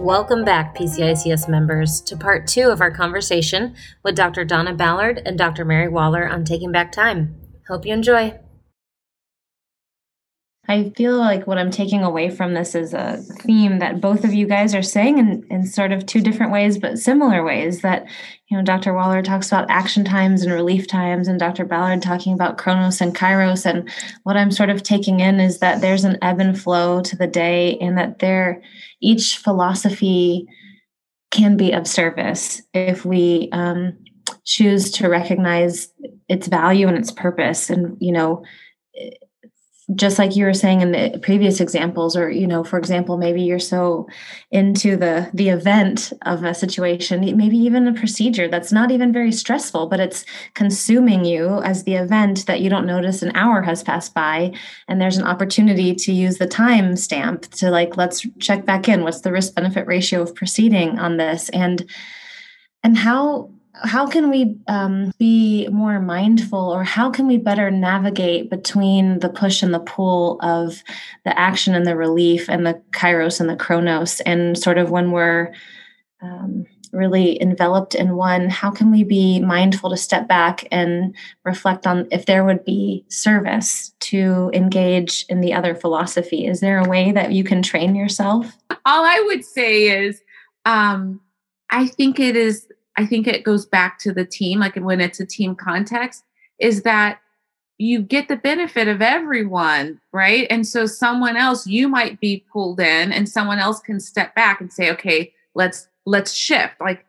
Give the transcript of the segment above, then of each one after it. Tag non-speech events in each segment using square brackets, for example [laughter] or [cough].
Welcome back, PCICS members, to part two of our conversation with Dr. Donna Ballard and Dr. Mary Waller on Taking Back Time. Hope you enjoy. I feel like what I'm taking away from this is a theme that both of you guys are saying in, in sort of two different ways, but similar ways. That, you know, Dr. Waller talks about action times and relief times, and Dr. Ballard talking about Chronos and Kairos. And what I'm sort of taking in is that there's an ebb and flow to the day, and that there, each philosophy can be of service if we um, choose to recognize its value and its purpose. And, you know, just like you were saying in the previous examples or you know for example maybe you're so into the the event of a situation maybe even a procedure that's not even very stressful but it's consuming you as the event that you don't notice an hour has passed by and there's an opportunity to use the time stamp to like let's check back in. What's the risk benefit ratio of proceeding on this? And and how how can we um, be more mindful or how can we better navigate between the push and the pull of the action and the relief and the kairos and the chronos? And sort of when we're um, really enveloped in one how can we be mindful to step back and reflect on if there would be service to engage in the other philosophy? Is there a way that you can train yourself? All i would say is um, i think it is I think it goes back to the team, like when it's a team context, is that you get the benefit of everyone, right? And so someone else, you might be pulled in and someone else can step back and say, okay, let's let's shift. Like,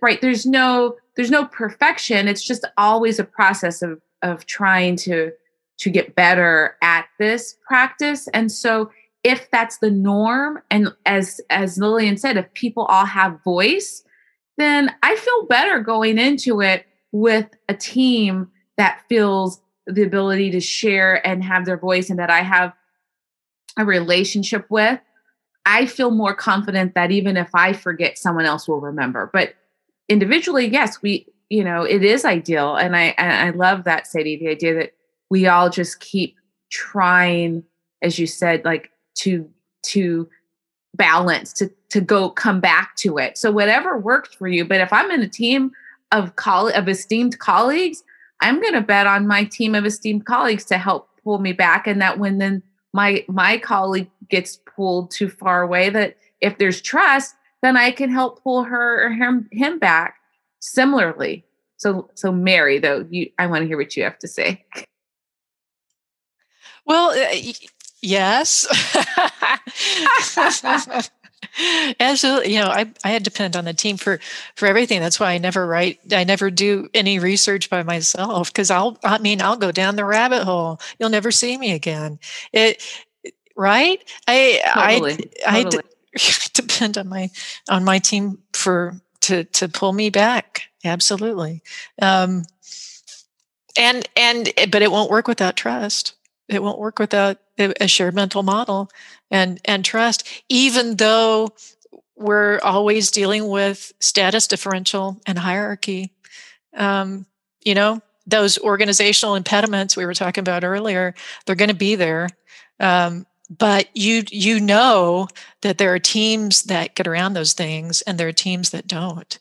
right, there's no there's no perfection. It's just always a process of of trying to to get better at this practice. And so if that's the norm, and as as Lillian said, if people all have voice, then I feel better going into it with a team that feels the ability to share and have their voice and that I have a relationship with. I feel more confident that even if I forget, someone else will remember. But individually, yes, we, you know, it is ideal. And I, and I love that, Sadie, the idea that we all just keep trying, as you said, like to, to balance to to go come back to it. So whatever works for you. But if I'm in a team of coll- of esteemed colleagues, I'm going to bet on my team of esteemed colleagues to help pull me back, and that when then my my colleague gets pulled too far away, that if there's trust, then I can help pull her or him him back. Similarly, so so Mary, though, you I want to hear what you have to say. Well, uh, Yes. [laughs] Absolutely. You know, I, I had to depend on the team for, for everything. That's why I never write, I never do any research by myself because I'll, I mean, I'll go down the rabbit hole. You'll never see me again. It, right. I, totally. I, totally. [laughs] I depend on my, on my team for, to, to pull me back. Absolutely. Um, and, and, but it won't work without trust it won't work without a shared mental model and and trust even though we're always dealing with status differential and hierarchy. Um, you know those organizational impediments we were talking about earlier they're going to be there. Um, but you you know that there are teams that get around those things and there are teams that don't.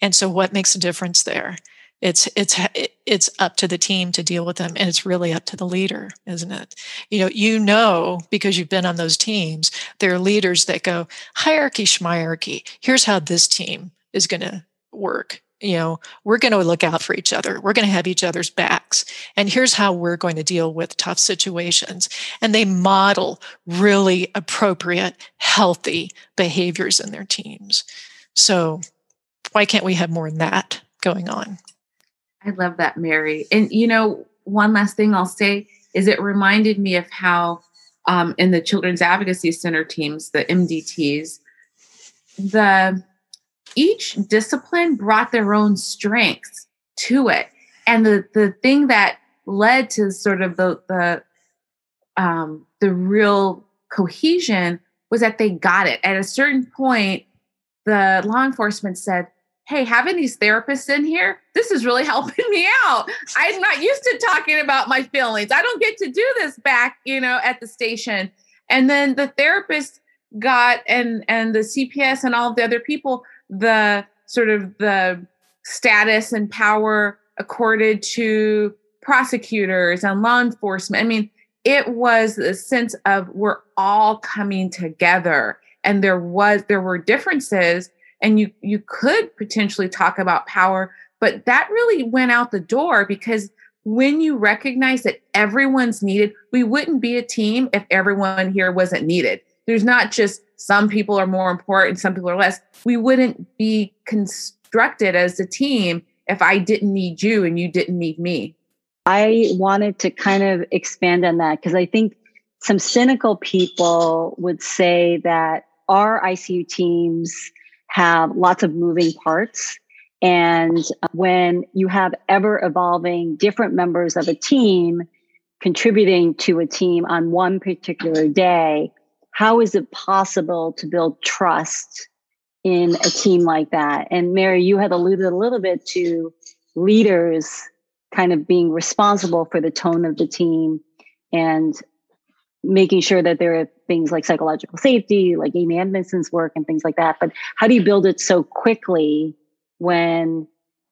And so what makes a difference there it's it's it's up to the team to deal with them and it's really up to the leader isn't it? You know you know because you've been on those teams there are leaders that go hierarchy schmierarchy here's how this team is going to work. You know we're going to look out for each other. We're going to have each other's backs and here's how we're going to deal with tough situations. And they model really appropriate healthy behaviors in their teams. So why can't we have more than that going on I love that, Mary. And you know, one last thing I'll say is it reminded me of how um, in the Children's Advocacy Center teams, the MDTs, the each discipline brought their own strengths to it, and the the thing that led to sort of the the um, the real cohesion was that they got it at a certain point. The law enforcement said, hey, having these therapists in here, this is really [laughs] helping me out. I'm not used to talking about my feelings. I don't get to do this back, you know, at the station. And then the therapist got and and the CPS and all of the other people the sort of the status and power accorded to prosecutors and law enforcement. I mean, it was the sense of we're all coming together and there was there were differences and you you could potentially talk about power but that really went out the door because when you recognize that everyone's needed we wouldn't be a team if everyone here wasn't needed. There's not just some people are more important some people are less. We wouldn't be constructed as a team if i didn't need you and you didn't need me. I wanted to kind of expand on that because I think some cynical people would say that our ICU teams have lots of moving parts. And uh, when you have ever evolving different members of a team contributing to a team on one particular day, how is it possible to build trust in a team like that? And Mary, you had alluded a little bit to leaders kind of being responsible for the tone of the team and making sure that there are things like psychological safety, like Amy Edmondson's work and things like that. But how do you build it so quickly when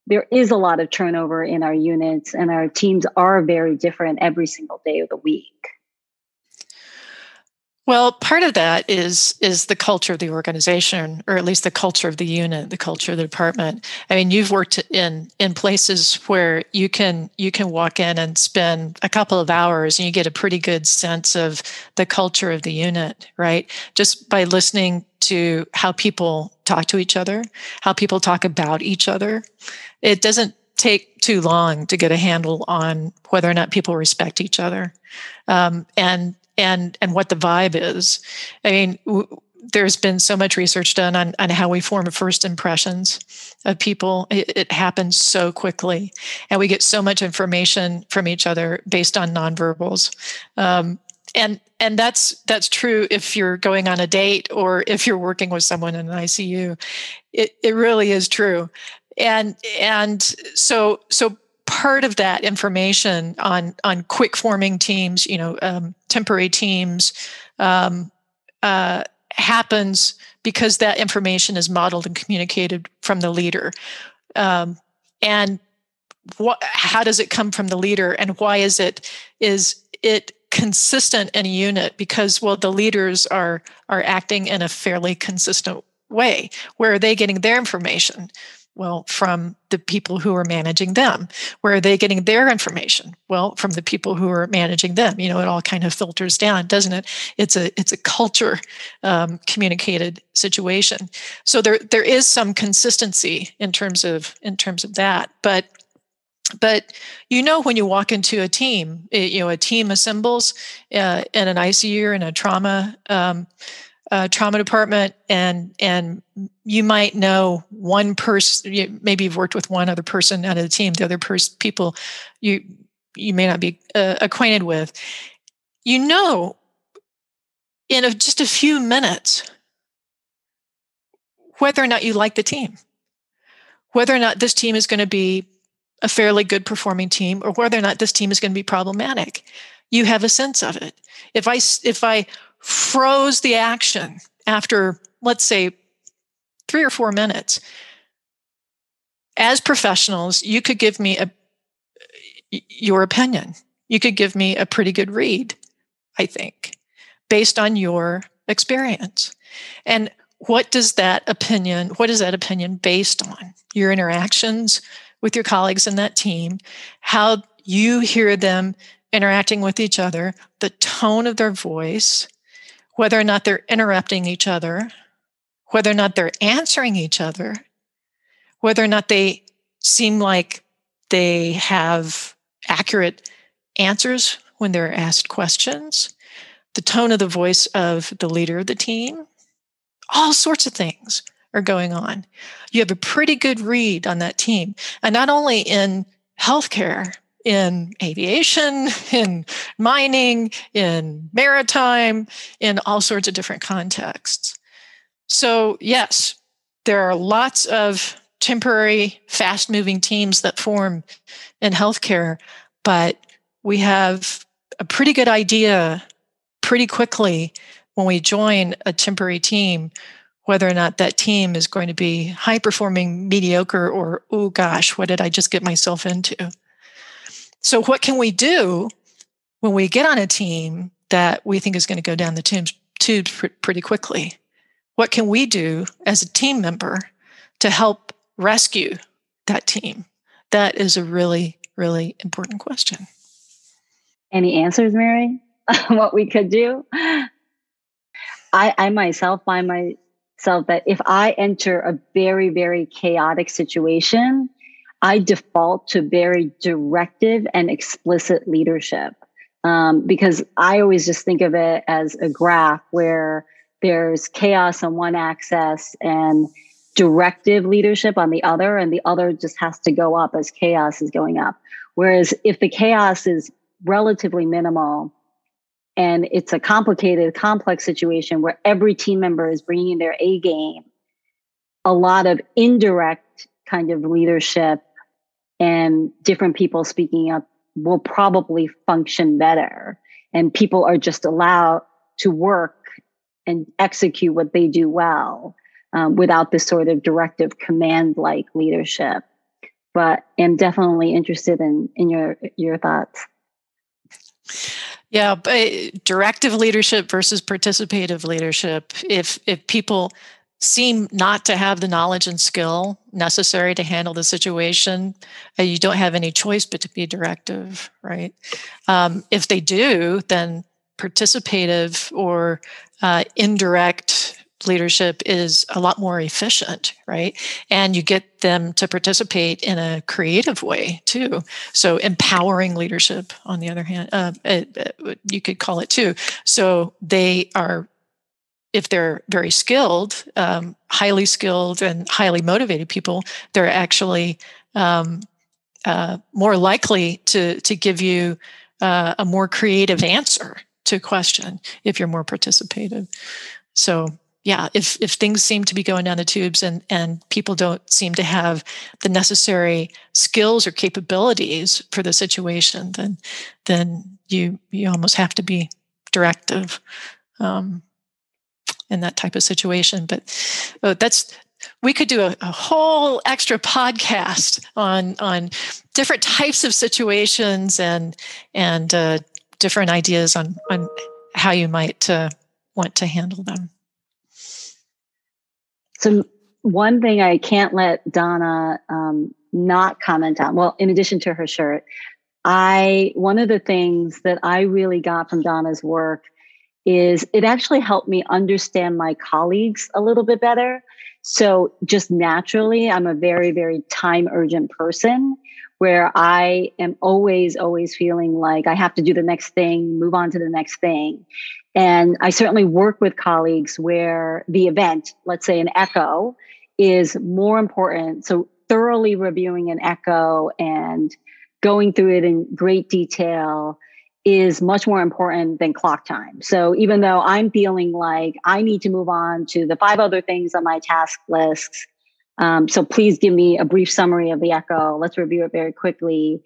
there is a lot of turnover in our units and our teams are very different every single day of the week? Well, part of that is is the culture of the organization, or at least the culture of the unit, the culture of the department. I mean, you've worked in in places where you can you can walk in and spend a couple of hours, and you get a pretty good sense of the culture of the unit, right? Just by listening to how people talk to each other, how people talk about each other. It doesn't take too long to get a handle on whether or not people respect each other. Um, and and and what the vibe is. I mean, w- there's been so much research done on, on how we form first impressions of people. It, it, happens so quickly, and we get so much information from each other based on nonverbals. Um, and and that's that's true if you're going on a date or if you're working with someone in an ICU. It it really is true. And and so so part of that information on on quick forming teams, you know, um, temporary teams, um, uh, happens because that information is modeled and communicated from the leader. Um, and what, how does it come from the leader, and why is it is it consistent in a unit? Because well, the leaders are are acting in a fairly consistent way. Where are they getting their information? Well, from the people who are managing them. Where are they getting their information? Well, from the people who are managing them. You know, it all kind of filters down, doesn't it? It's a it's a culture um, communicated situation. So there there is some consistency in terms of in terms of that, but but you know when you walk into a team it, you know a team assembles uh, in an icu or in a trauma um, uh, trauma department and and you might know one person maybe you've worked with one other person out of the team the other person people you you may not be uh, acquainted with. You know in a, just a few minutes whether or not you like the team whether or not this team is going to be a fairly good performing team or whether or not this team is going to be problematic. You have a sense of it. If i if i froze the action after, let's say, three or four minutes. As professionals, you could give me a your opinion. You could give me a pretty good read, I think, based on your experience. And what does that opinion, what is that opinion based on? Your interactions with your colleagues in that team, how you hear them interacting with each other, the tone of their voice, whether or not they're interrupting each other, whether or not they're answering each other, whether or not they seem like they have accurate answers when they're asked questions, the tone of the voice of the leader of the team, all sorts of things are going on. You have a pretty good read on that team. And not only in healthcare, in aviation, [laughs] in mining, in maritime, in all sorts of different contexts. So, yes, there are lots of temporary, fast moving teams that form in healthcare, but we have a pretty good idea pretty quickly when we join a temporary team, whether or not that team is going to be high performing, mediocre, or, oh gosh, what did I just get myself into? So, what can we do when we get on a team that we think is going to go down the tubes, tubes pretty quickly? What can we do as a team member to help rescue that team? That is a really, really important question. Any answers, Mary? [laughs] what we could do? I, I myself find myself that if I enter a very, very chaotic situation, I default to very directive and explicit leadership. Um, because I always just think of it as a graph where there's chaos on one axis and directive leadership on the other, and the other just has to go up as chaos is going up. Whereas if the chaos is relatively minimal and it's a complicated, complex situation where every team member is bringing their A game, a lot of indirect kind of leadership and different people speaking up will probably function better. And people are just allowed to work and execute what they do well um, without this sort of directive command like leadership. But I'm definitely interested in, in your, your thoughts. Yeah, but directive leadership versus participative leadership. If if people seem not to have the knowledge and skill necessary to handle the situation, uh, you don't have any choice but to be directive, right? Um, if they do, then participative or uh, indirect leadership is a lot more efficient, right? And you get them to participate in a creative way too. So empowering leadership, on the other hand, uh, it, it, you could call it too. So they are if they're very skilled, um, highly skilled, and highly motivated people, they're actually um, uh, more likely to to give you uh, a more creative answer to a question if you're more participative. So yeah, if if things seem to be going down the tubes and and people don't seem to have the necessary skills or capabilities for the situation, then then you you almost have to be directive. Um, in that type of situation. But that's we could do a, a, whole extra podcast on on different types of situations and and uh, different ideas on on how you might uh, want to handle them. So one thing I can't let Donna um, not comment on. Well, in addition to her shirt, I one of the things that I really got from Donna's work is it actually helped me understand my colleagues a little bit better. So just naturally, I'm a very, very time urgent person where I am always, always feeling like I have to do the next thing, move on to the next thing. And I certainly work with colleagues where the event, let's say an echo, is more important. So thoroughly reviewing an echo and going through it in great detail is much more important than clock time. So even though I'm feeling like I need to move on to the five other things on my task lists, um, so please give me a brief summary of the echo. Let's review it very quickly.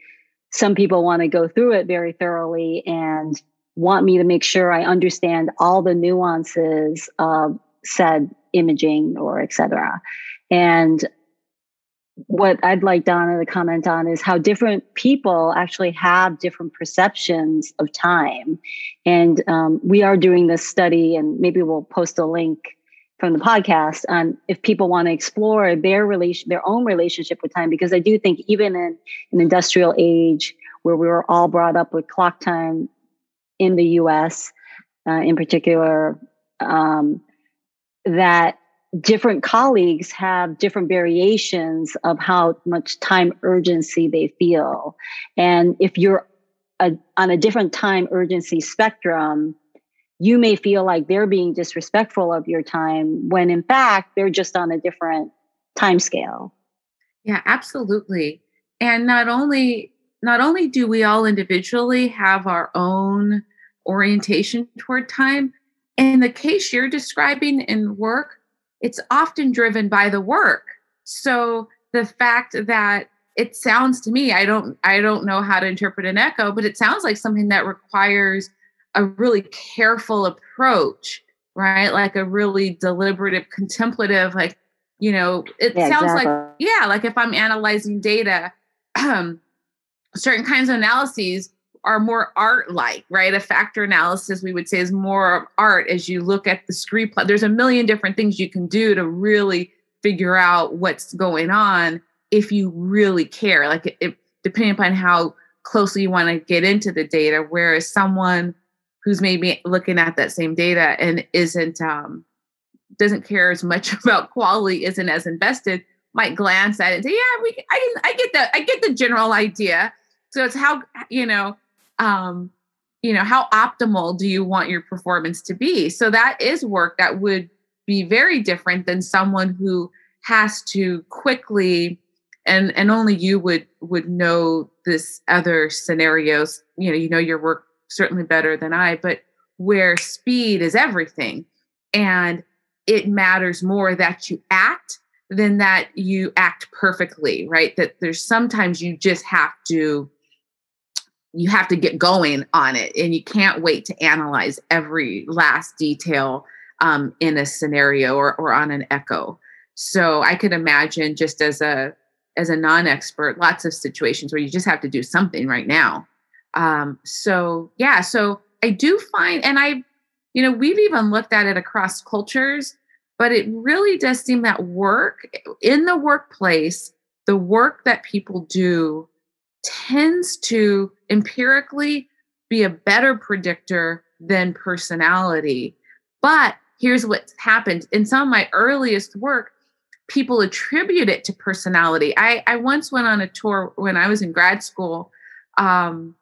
Some people want to go through it very thoroughly and want me to make sure I understand all the nuances of said imaging or etc. And what I'd like Donna to comment on is how different people actually have different perceptions of time. And um, we are doing this study, and maybe we'll post a link from the podcast on if people want to explore their relation, their own relationship with time, because I do think even in an industrial age where we were all brought up with clock time in the U.S. Uh, in particular, um, that different colleagues have different variations of how much time urgency they feel. And if you're a, on a different time urgency spectrum, you may feel like they're being disrespectful of your time when in fact they're just on a different time scale. Yeah, absolutely. And not only not only do we all individually have our own orientation toward time, in the case you're describing in work, it's often driven by the work. So the fact that it sounds to me, I don't I don't know how to interpret an echo, but it sounds like something that requires a really careful approach right? Like a really deliberative, contemplative, like, you know, it Yeah, sounds exactly. like, yeah, like if I'm analyzing data, um, [clears throat] certain kinds of analyses are more art like, right? A factor analysis, we would say, is more art as you look at the scree plot. There's a million different things you can do to really figure out what's going on if you really care. Like, depending upon how closely you want to get into the data, whereas someone who's maybe looking at that same data and isn't, um, doesn't care as much [laughs] about quality, isn't as invested, might glance at it and say, "Yeah, we, I, I get that, I get the general idea." So it's how you know, um, you know, how optimal do you want your performance to be? So that is work that would be very different than someone who has to quickly, and and only you would would know this other scenarios. You know, you know your work certainly better than I, but where speed is everything, and it matters more that you act than that you act perfectly, right? That there's sometimes you just have to you have to get going on it and you can't wait to analyze every last detail um, in a scenario or, or on an echo. So i could imagine just as a as a non-expert lots of situations where you just have to do something right now. Um, so yeah so i do find and i you know we've even looked at it across cultures but it really does seem that work in the workplace the work that people do tends to empirically be a better predictor than personality. But here's what's happened in some of my earliest work, people attribute it to personality. I, I once went on a tour when I was in grad school. Um,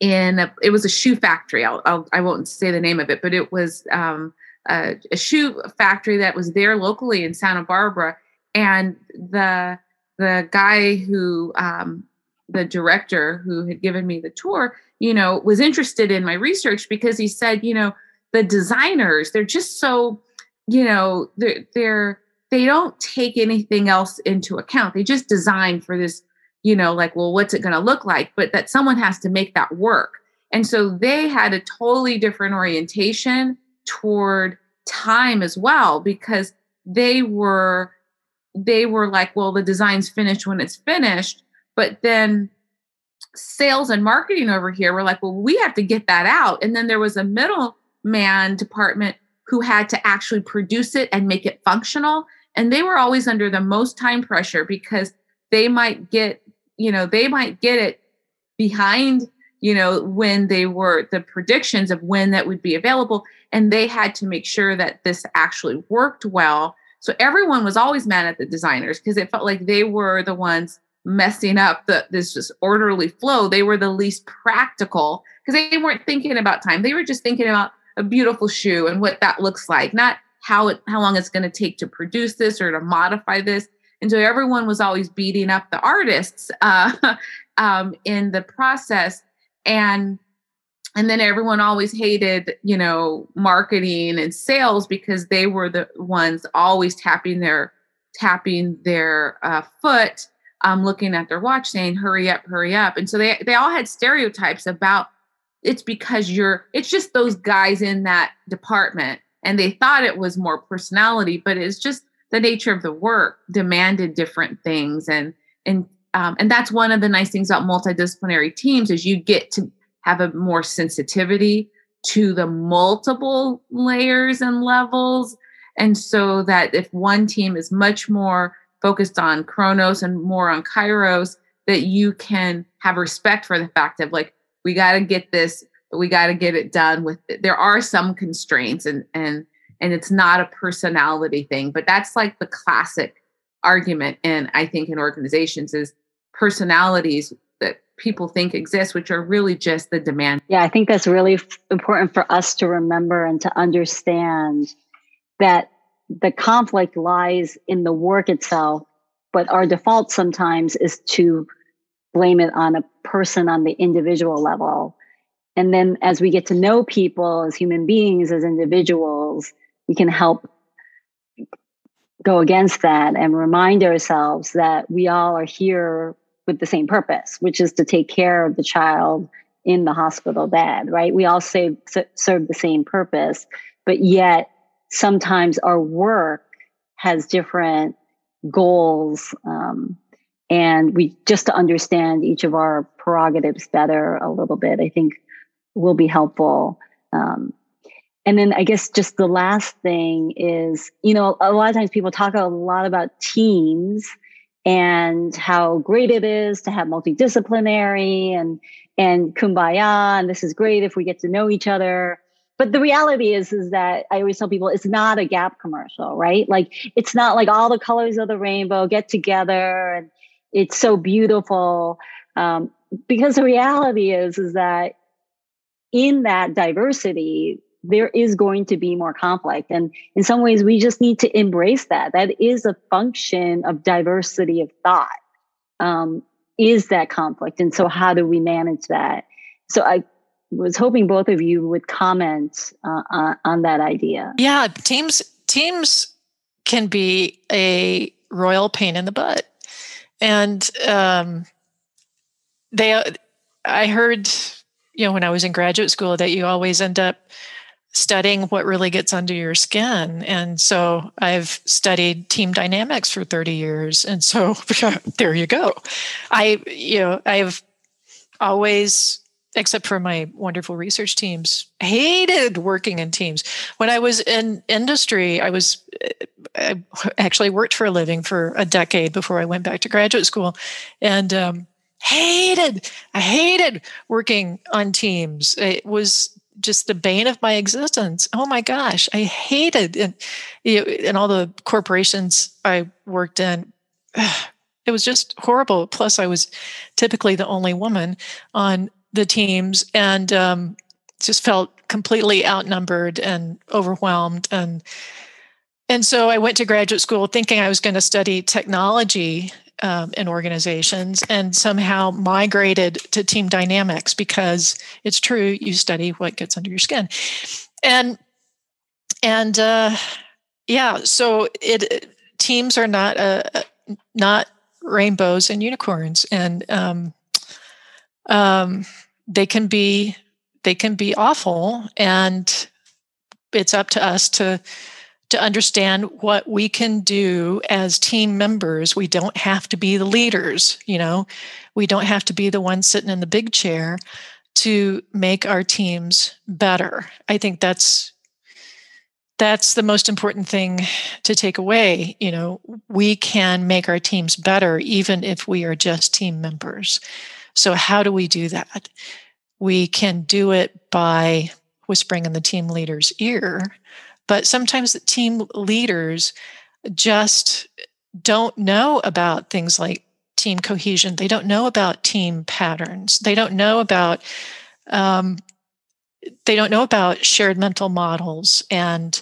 in a, it was a shoe factory. I'll, I'll I won't say the name of it, but it was um, a, a shoe factory that was there locally in Santa Barbara, and the the guy who um, the director who had given me the tour, you know, was interested in my research because he said, you know, the designers, they're just so, you know, they're they're they don't take anything else into account. They just design for this, you know, like, well, what's it going to look like? But that someone has to make that work. And so they had a totally different orientation toward time as well because they were they were like, well, the design's finished when it's finished but then sales and marketing over here were like, well, we have to get that out. And then there was a middleman department who had to actually produce it and make it functional. And they were always under the most time pressure because they might get, you know, they might get it behind, you know, when they were the predictions of when that would be available. And they had to make sure that this actually worked well. So everyone was always mad at the designers because it felt like they were the ones messing up the this just orderly flow they were the least practical because they weren't thinking about time. They were just thinking about a beautiful shoe and what that looks like not how it how long it's going to take to produce this or to modify this. And so everyone was always beating up the artists [laughs] uh, um, in the process. And and then everyone always hated you know marketing and sales because they were the ones always tapping their tapping their uh, foot um, looking at their watch saying hurry up hurry up. And so they they all had stereotypes about it's because you're it's just those guys in that department. And they thought it was more personality but it's just the nature of the work demanded different things. And and um, and that's one of the nice things about multidisciplinary teams is you get to have a more sensitivity to the multiple layers and levels. And so that if one team is much more focused on chronos and more on kairos that you can have respect for the fact of like we got to get this we got to get it done with it. there are some constraints and and and it's not a personality thing but that's like the classic argument and i think in organizations is personalities that people think exist which are really just the demand Yeah, I think that's really f- important for us to remember and to understand that the conflict lies in the work itself, but our default sometimes is to blame it on a person on the individual level. And then as we get to know people as human beings, as individuals, we can help go against that and remind ourselves that we all are here with the same purpose, which is to take care of the child in the hospital bed, right? We all save, serve the same purpose, but yet sometimes our work has different goals. Um, and we just to understand each of our prerogatives better a little bit, I think will be helpful. Um, and then I guess just the last thing is, you know, a lot of times people talk a lot about teams and how great it is to have multidisciplinary and and kumbaya and this is great if we get to know each other but the reality is is that i always tell people it's not a gap commercial right? Like it's not like all the colors of the rainbow get together and it's so beautiful. Um, because the reality is is that in that diversity there is going to be more conflict. And in some ways we just need to embrace that. That is a function of diversity of thought um, is that conflict. And so how do we manage that? So i was hoping both of you would comment uh, on, that idea. Yeah, teams teams can be a royal pain in the butt, and um, they. I heard, you know, when I was in graduate school, that you always end up studying what really gets under your skin. And so I've studied team dynamics for 30 years. And so [laughs] there you go. I, you know, I've always except for my wonderful research teams hated working in teams. When i was in industry i was i actually worked for a living for a decade before i went back to graduate school and um, hated i hated working on teams. It was just the bane of my existence. Oh my gosh i hated and in all the corporations i worked in [sighs] it was just horrible. Plus i was typically the only woman on the teams and um, just felt completely outnumbered and overwhelmed. And and so I went to graduate school thinking I was going to study technology um, in organizations and somehow migrated to team dynamics because it's true you study what gets under your skin. And and uh, yeah so it teams are not uh, not rainbows and unicorns and um, um, they can be they can be awful and it's up to us to to understand what we can do as team members. We don't have to be the leaders you know? We don't have to be the one sitting in the big chair to make our teams better. I think that's that's the most important thing to take away you know? We can make our teams better even if we are just team members so, how do we do that? We can do it by whispering in the team leader's ear, but sometimes the team leaders just don't know about things like team cohesion. They don't know about team patterns. They don't know about um, they don't know about shared mental models, and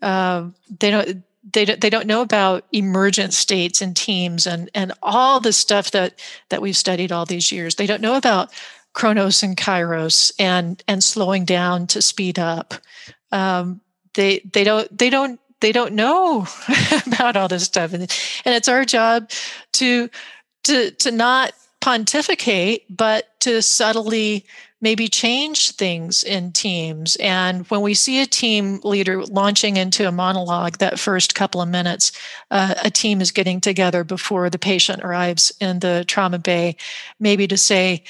uh, they don't they don't, they don't know about emergent states and teams and and all the stuff that that we've studied all these years. They don't know about chronos and kairos and and slowing down to speed up. Um, they they don't they don't they don't know [laughs] about all this stuff, and and it's our job to to to not pontificate, but to subtly maybe change things in teams. And when we see a team leader launching into a monologue that first couple of minutes, uh, a team is getting together before the patient arrives in the trauma bay, maybe to say,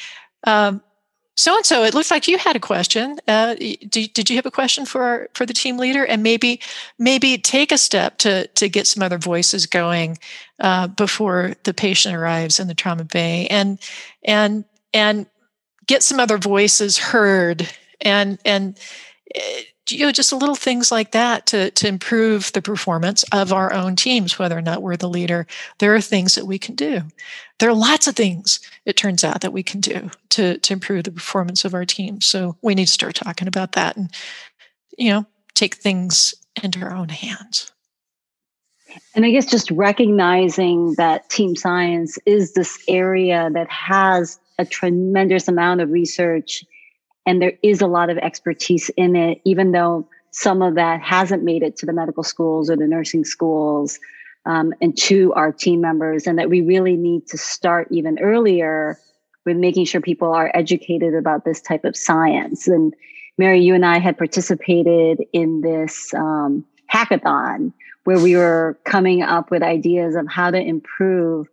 so and so, it looks like you had a question. Uh, did, did you have a question for our, for the team leader? And maybe maybe take a step to to get some other voices going uh, before the patient arrives in the trauma bay, and and and get some other voices heard and and eh, you know just little things like that to to improve the performance of our own teams whether or not we're the leader there are things that we can do there are lots of things it turns out that we can do to to improve the performance of our team. So we need to start talking about that and you know take things into our own hands. And i guess just recognizing that team science is this area that has a tremendous amount of research and there is a lot of expertise in it, even though some of that hasn't made it to the medical schools or the nursing schools um, and to our team members, and that we really need to start even earlier with making sure people are educated about this type of science. And Mary, you and I had participated in this um, hackathon where we were coming up with ideas of how to improve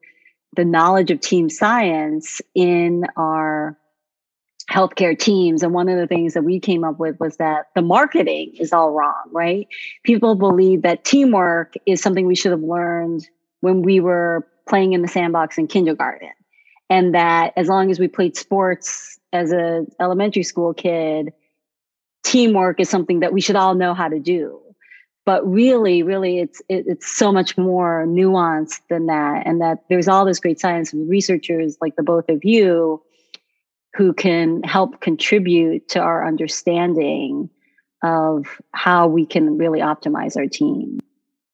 the knowledge of team science in our healthcare teams. And one of the things that we came up with was that the marketing is all wrong, right? People believe that teamwork is something we should have learned when we were playing in the sandbox in kindergarten. And that as long as we played sports as a elementary school kid, teamwork is something that we should all know how to do. But really, really, it's it, it's so much more nuanced than that. And that there's all this great science and researchers like the both of you who can help contribute to our understanding of how we can really optimize our team.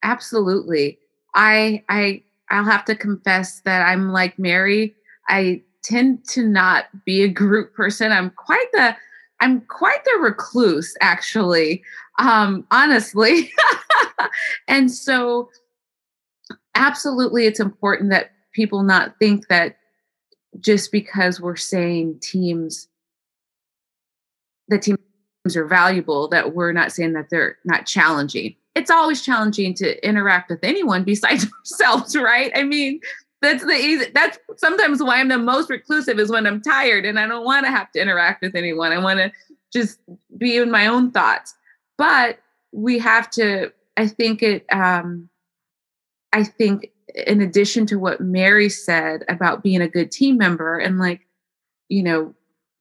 Absolutely. I I I'll have to confess that I'm like Mary. I tend to not be a group person. I'm quite the I'm quite the recluse actually. Um honestly. [laughs] and so absolutely it's important that people not think that just because we're saying teams that teams are valuable that we're not saying that they're not challenging. It's always challenging to interact with anyone besides [laughs] ourselves right? I mean that's the easy that's sometimes why i'm the most reclusive is when i'm tired and i don't want to have to interact with anyone. I want to just be in my own thoughts. But we have to i think it um i think in addition to what Mary said about being a good team member and like, you know,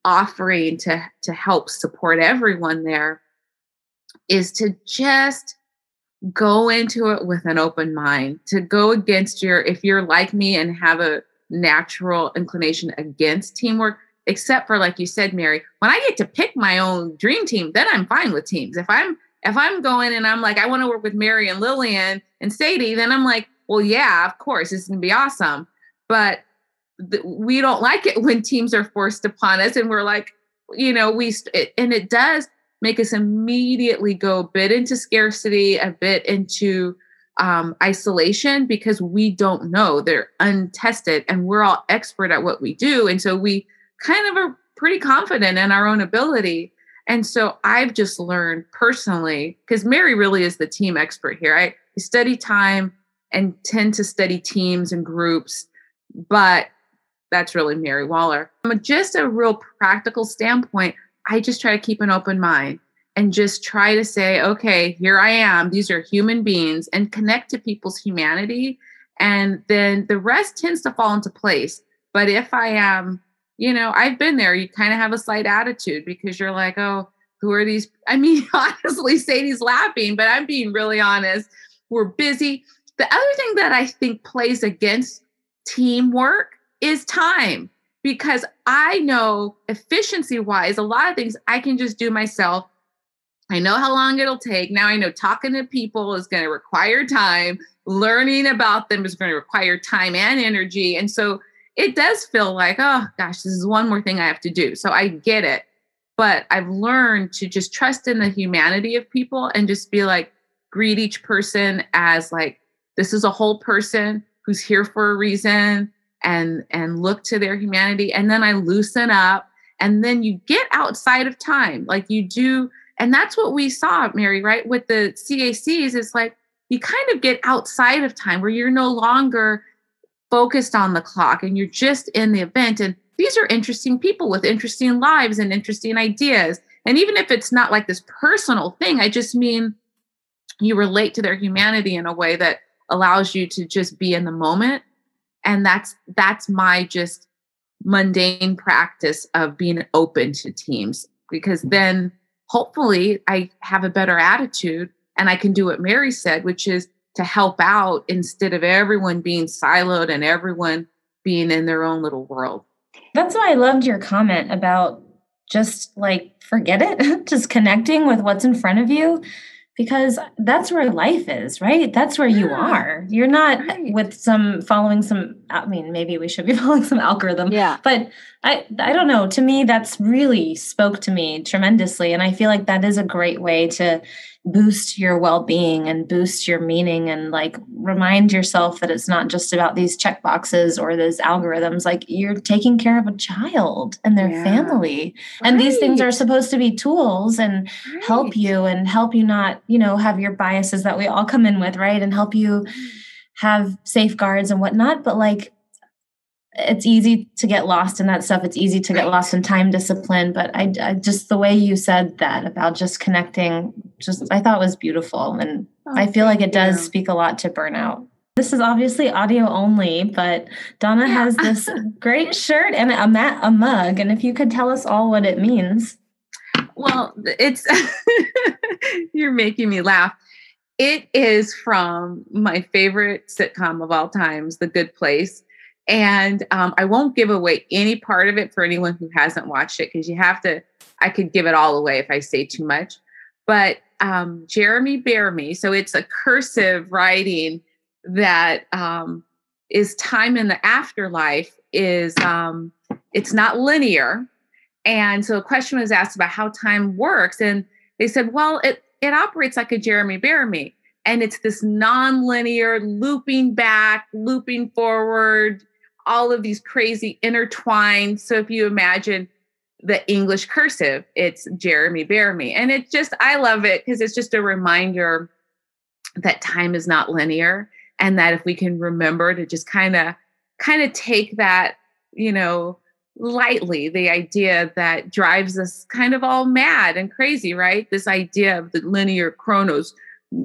offering to to help support everyone there is to just go into it with an open mind to go against your if you're like me and have a natural inclination against teamwork except for like you said mary when i get to pick my own dream team then i'm fine with teams. If i'm if i'm going and i'm like i want to work with mary and lillian and sadie then i'm like well, yeah, of course, it's going to be awesome. But th- we don't like it [laughs] when teams are forced upon us and we're like, you know, we, st- and it does make us immediately go a bit into scarcity, a bit into um, isolation because we don't know. They're untested and we're all expert at what we do. And so we kind of are pretty confident in our own ability. And so I've just learned personally, because Mary really is the team expert here. I study time, and tend to study teams and groups, but that's really Mary Waller. From just a real practical standpoint, I just try to keep an open mind and just try to say, okay, here I am. These are human beings and connect to people's humanity. And then the rest tends to fall into place. But if I am, you know, I've been there, you kind of have a slight attitude because you're like, oh, who are these? I mean, [laughs] honestly, Sadie's laughing, but I'm being really honest. We're busy. The other thing that I think plays against teamwork is time because I know efficiency wise, a lot of things I can just do myself. I know how long it'll take. Now I know talking to people is going to require time, learning about them is going to require time and energy. And so it does feel like, oh gosh, this is one more thing I have to do. So I get it. But I've learned to just trust in the humanity of people and just be like, greet each person as like this is a whole person who's here for a reason and and look to their humanity. And then i loosen up and then you get outside of time like you do. And that's what we saw mary right? With the CACs is like you kind of get outside of time where you're no longer focused on the clock and you're just in the event. And these are interesting people with interesting lives and interesting ideas. And even if it's not like this personal thing i just mean you relate to their humanity in a way that allows you to just be in the moment and that's that's my just mundane practice of being open to teams because then hopefully I have a better attitude and I can do what Mary said, which is to help out instead of everyone being siloed and everyone being in their own little world. That's why I loved your comment about just like forget it, [laughs] just connecting with what's in front of you because that's where life is right? That's where you are. You're not right. with some following some i mean maybe we should be [laughs] following some algorithm yeah. but i i don't know. To me that's really spoke to me tremendously and i feel like that is a great way to boost your well-being and boost your meaning and like remind yourself that it's not just about these check boxes or those algorithms like you're taking care of a child and their yeah. family right. and these things are supposed to be tools and right. help you and help you not you know have your biases that we all come in with right and help you mm. have safeguards and whatnot but like it's easy to get lost in that stuff. It's easy to get lost in time discipline. But I, I, just the way you said that about just connecting, just I thought was beautiful, and oh, I feel like it does you. speak a lot to burnout. This is obviously audio only, but Donna yeah. has this [laughs] great shirt and a mat, a mug, and if you could tell us all what it means. Well, it's [laughs] you're making me laugh. It is from my favorite sitcom of all times, The Good Place and um, I won't give away any part of it for anyone who hasn't watched it because you have to, I could give it all away if I say too much. But um, Jeremy Bearimy, so it's a cursive writing that um, is time in the afterlife is um, it's not linear. And so a question was asked about how time works. And they said, well, it, it operates like a Jeremy Bearimy. And it's this non-linear looping back, looping forward, all of these crazy intertwined. So if you imagine the English cursive, it's Jeremy Bearimy. And it just, I love it because it's just a reminder that time is not linear and that if we can remember to just kind of kind of take that, you know, lightly, the idea that drives us kind of all mad and crazy, right? This idea of the linear chronos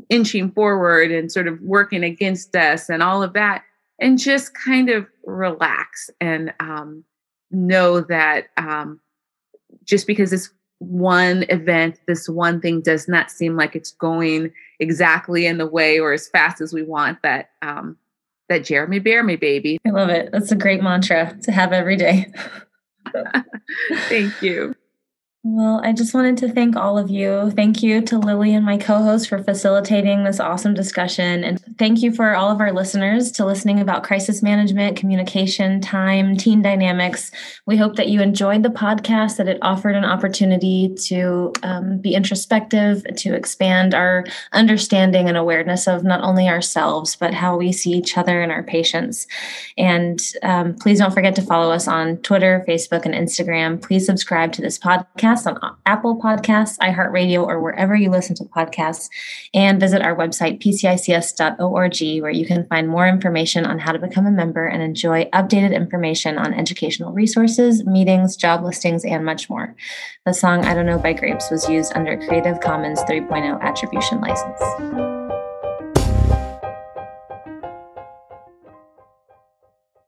inching forward and sort of working against us and all of that and just kind of relax and um, know that um, just because this one event, this one thing does not seem like it's going exactly in the way or as fast as we want, that um, that Jeremy Bearimy, baby. I love it. That's a great mantra to have every day. [laughs] Thank you. Well, I just wanted to thank all of you. Thank you to Lily and my co host for facilitating this awesome discussion. And thank you for all of our listeners to listening about crisis management, communication, time, teen dynamics. We hope that you enjoyed the podcast, that it offered an opportunity to um, be introspective, to expand our understanding and awareness of not only ourselves, but how we see each other and our patients. And um, please don't forget to follow us on Twitter, Facebook, and Instagram. Please subscribe to this podcast on Apple Podcasts, iHeartRadio, or wherever you listen to podcasts. And visit our website, pcics.org, where you can find more information on how to become a member and enjoy updated information on educational resources, meetings, job listings, and much more. The song I Don't Know by Grapes was used under a Creative Commons 3.0 attribution license.